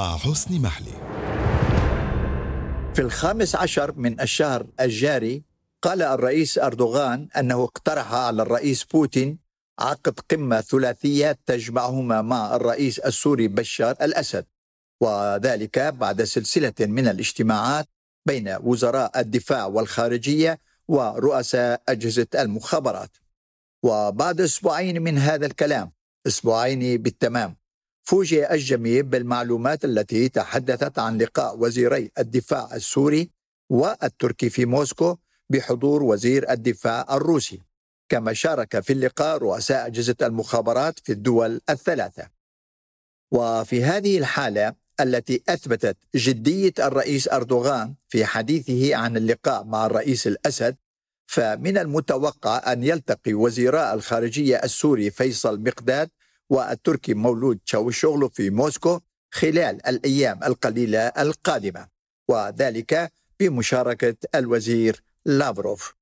مع حسن محلي. في الخامس عشر من الشهر الجاري قال الرئيس أردوغان أنه اقترح على الرئيس بوتين عقد قمة ثلاثية تجمعهما مع الرئيس السوري بشار الأسد وذلك بعد سلسلة من الاجتماعات بين وزراء الدفاع والخارجية ورؤساء أجهزة المخابرات. وبعد أسبوعين من هذا الكلام أسبوعين بالتمام فوجئ الجميع بالمعلومات التي تحدثت عن لقاء وزيري الدفاع السوري والتركي في موسكو بحضور وزير الدفاع الروسي كما شارك في اللقاء رؤساء أجهزة المخابرات في الدول الثلاثة. وفي هذه الحالة التي أثبتت جدية الرئيس أردوغان في حديثه عن اللقاء مع الرئيس الأسد فمن المتوقع أن يلتقي وزيراء الخارجية السوري فيصل مقداد والتركي مولود تشاوشوغلو في موسكو خلال الأيام القليلة القادمة وذلك بمشاركة الوزير لافروف.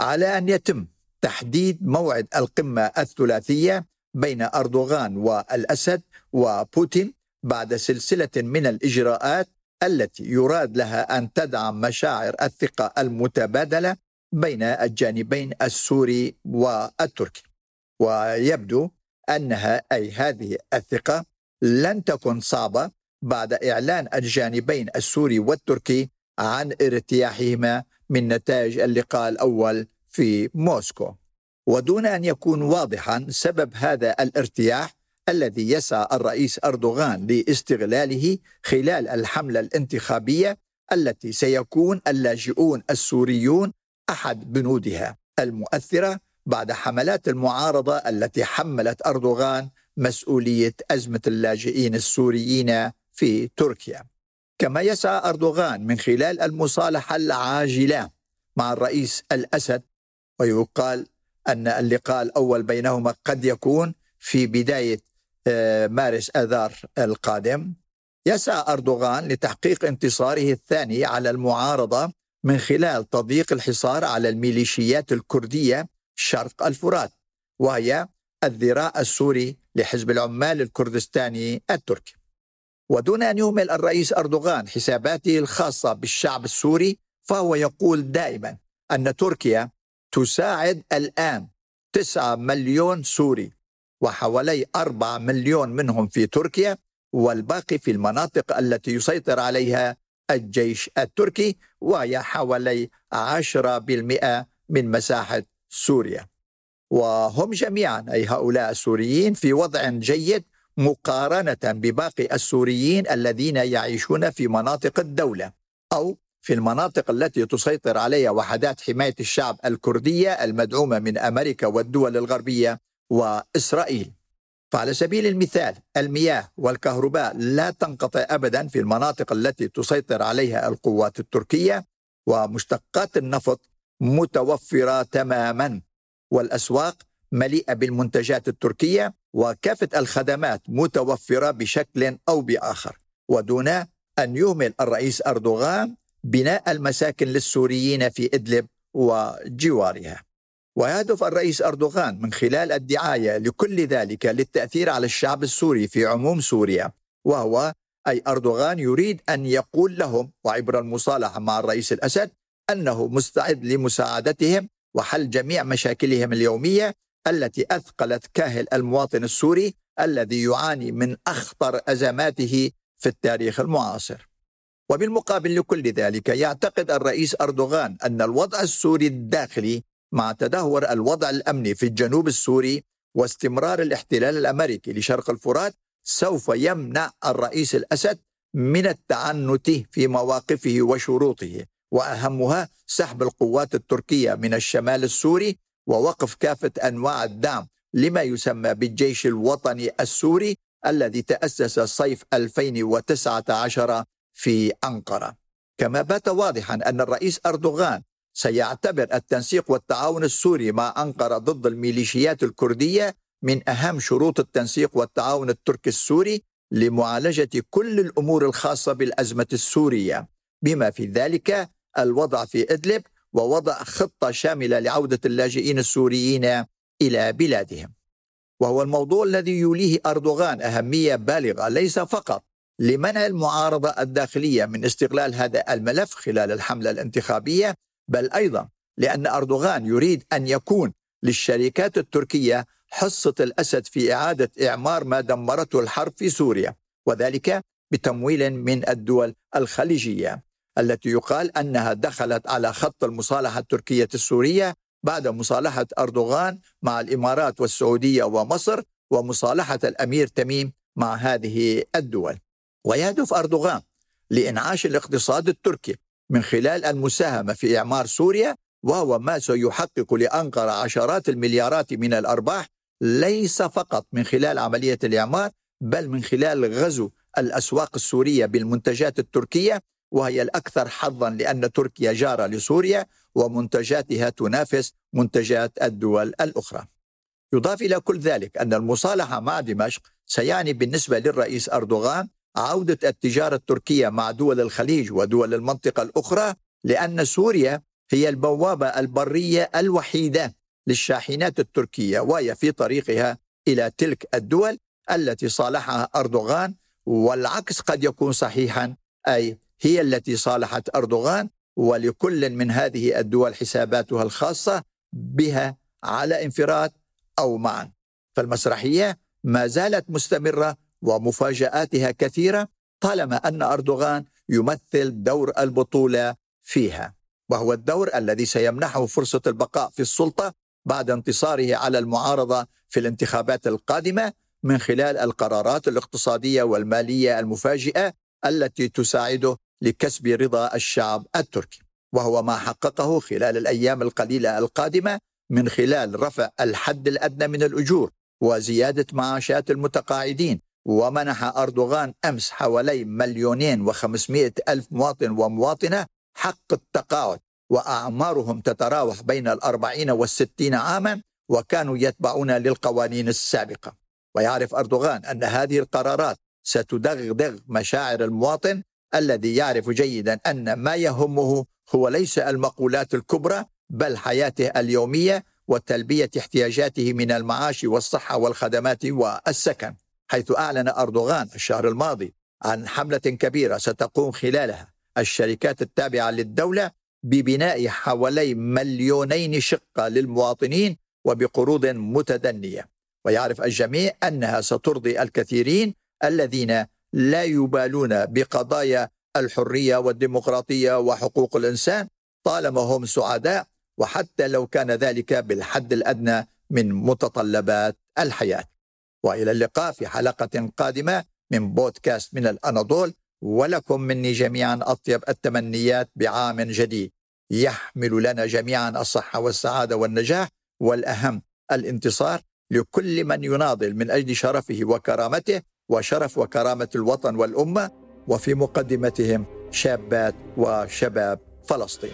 على أن يتم تحديد موعد القمة الثلاثية بين أردوغان والأسد وبوتين بعد سلسلة من الإجراءات التي يراد لها أن تدعم مشاعر الثقة المتبادلة بين الجانبين السوري والتركي. ويبدو أنها أي هذه الثقة لن تكن صعبة بعد إعلان الجانبين السوري والتركي عن ارتياحهما من نتائج اللقاء الأول في موسكو. ودون أن يكون واضحا سبب هذا الارتياح الذي يسعى الرئيس أردوغان لاستغلاله خلال الحملة الانتخابية التي سيكون اللاجئون السوريون أحد بنودها المؤثرة بعد حملات المعارضة التي حملت أردوغان مسؤولية أزمة اللاجئين السوريين في تركيا. كما يسعى أردوغان من خلال المصالحة العاجلة مع الرئيس الأسد ويقال أن اللقاء الأول بينهما قد يكون في بداية آه، مارس آذار القادم يسعى أردوغان لتحقيق انتصاره الثاني على المعارضة من خلال تضييق الحصار على الميليشيات الكردية شرق الفرات وهي الذراع السوري لحزب العمال الكردستاني التركي. ودون أن يهمل الرئيس أردوغان حساباته الخاصة بالشعب السوري فهو يقول دائما أن تركيا تساعد الآن 9 مليون سوري وحوالي 4 مليون منهم في تركيا والباقي في المناطق التي يسيطر عليها الجيش التركي وهي حوالي 10% من مساحة سوريا. وهم جميعا أي هؤلاء السوريين في وضع جيد مقارنة بباقي السوريين الذين يعيشون في مناطق الدولة أو في المناطق التي تسيطر عليها وحدات حماية الشعب الكردية المدعومة من أمريكا والدول الغربية وإسرائيل. فعلى سبيل المثال المياه والكهرباء لا تنقطع ابدا في المناطق التي تسيطر عليها القوات التركية ومشتقات النفط متوفرة تماما. والأسواق مليئة بالمنتجات التركية وكافة الخدمات متوفرة بشكل أو بآخر. ودون أن يهمل الرئيس أردوغان بناء المساكن للسوريين في إدلب وجوارها. ويهدف الرئيس أردوغان من خلال الدعاية لكل ذلك للتأثير على الشعب السوري في عموم سوريا. وهو أي أردوغان يريد أن يقول لهم وعبر المصالحة مع الرئيس الأسد أنه مستعد لمساعدتهم وحل جميع مشاكلهم اليومية التي أثقلت كاهل المواطن السوري الذي يعاني من أخطر أزماته في التاريخ المعاصر. وبالمقابل لكل ذلك يعتقد الرئيس أردوغان أن الوضع السوري الداخلي مع تدهور الوضع الأمني في الجنوب السوري واستمرار الاحتلال الأمريكي لشرق الفرات سوف يمنع الرئيس الأسد من التعنت في مواقفه وشروطه. وأهمها سحب القوات التركية من الشمال السوري ووقف كافة أنواع الدعم لما يسمى بالجيش الوطني السوري الذي تأسس صيف 2019 في أنقرة. كما بات واضحا أن الرئيس أردوغان سيعتبر التنسيق والتعاون السوري مع أنقرة ضد الميليشيات الكردية من أهم شروط التنسيق والتعاون التركي السوري لمعالجة كل الأمور الخاصة بالأزمة السورية. بما في ذلك الوضع في إدلب ووضع خطة شاملة لعودة اللاجئين السوريين إلى بلادهم. وهو الموضوع الذي يوليه أردوغان أهمية بالغة ليس فقط لمنع المعارضة الداخلية من استغلال هذا الملف خلال الحملة الانتخابية بل أيضا لأن أردوغان يريد أن يكون للشركات التركية حصة الأسد في إعادة إعمار ما دمرته الحرب في سوريا وذلك بتمويل من الدول الخليجية. التي يقال أنها دخلت على خط المصالحة التركية السورية بعد مصالحة أردوغان مع الإمارات والسعودية ومصر ومصالحة الأمير تميم مع هذه الدول. ويهدف أردوغان لإنعاش الاقتصاد التركي من خلال المساهمة في إعمار سوريا وهو ما سيحقق لأنقرة عشرات المليارات من الأرباح ليس فقط من خلال عملية الإعمار بل من خلال غزو الأسواق السورية بالمنتجات التركية وهي الأكثر حظا لأن تركيا جارة لسوريا ومنتجاتها تنافس منتجات الدول الأخرى. يضاف إلى كل ذلك أن المصالحة مع دمشق سيعني بالنسبة للرئيس أردوغان عودة التجارة التركية مع دول الخليج ودول المنطقة الأخرى لأن سوريا هي البوابة البرية الوحيدة للشاحنات التركية وهي في طريقها إلى تلك الدول التي صالحها أردوغان والعكس قد يكون صحيحا أي هي التي صالحت أردوغان ولكل من هذه الدول حساباتها الخاصة بها على انفراد أو معا. فالمسرحية ما زالت مستمرة ومفاجآتها كثيرة طالما أن أردوغان يمثل دور البطولة فيها. وهو الدور الذي سيمنحه فرصة البقاء في السلطة بعد انتصاره على المعارضة في الانتخابات القادمة من خلال القرارات الاقتصادية والمالية المفاجئة التي تساعده لكسب رضا الشعب التركي وهو ما حققه خلال الأيام القليلة القادمة من خلال رفع الحد الأدنى من الأجور وزيادة معاشات المتقاعدين ومنح أردوغان أمس حوالي مليونين وخمسمائة ألف مواطن ومواطنة حق التقاعد وأعمارهم تتراوح بين الأربعين والستين عاما وكانوا يتبعون للقوانين السابقة. ويعرف أردوغان أن هذه القرارات ستدغدغ مشاعر المواطن الذي يعرف جيدا أن ما يهمه هو ليس المقولات الكبرى بل حياته اليومية وتلبية احتياجاته من المعاش والصحة والخدمات والسكن حيث أعلن أردوغان الشهر الماضي عن حملة كبيرة ستقوم خلالها الشركات التابعة للدولة ببناء حوالي مليونين شقة للمواطنين وبقروض متدنية. ويعرف الجميع أنها سترضي الكثيرين الذين لا يبالون بقضايا الحرية والديمقراطية وحقوق الإنسان طالما هم سعداء وحتى لو كان ذلك بالحد الأدنى من متطلبات الحياة. وإلى اللقاء في حلقة قادمة من بودكاست من الأناضول ولكم مني جميعا أطيب التمنيات بعام جديد. يحمل لنا جميعا الصحة والسعادة والنجاح والأهم الانتصار لكل من يناضل من أجل شرفه وكرامته وشرف وكرامة الوطن والأمة وفي مقدمتهم شابات وشباب فلسطين.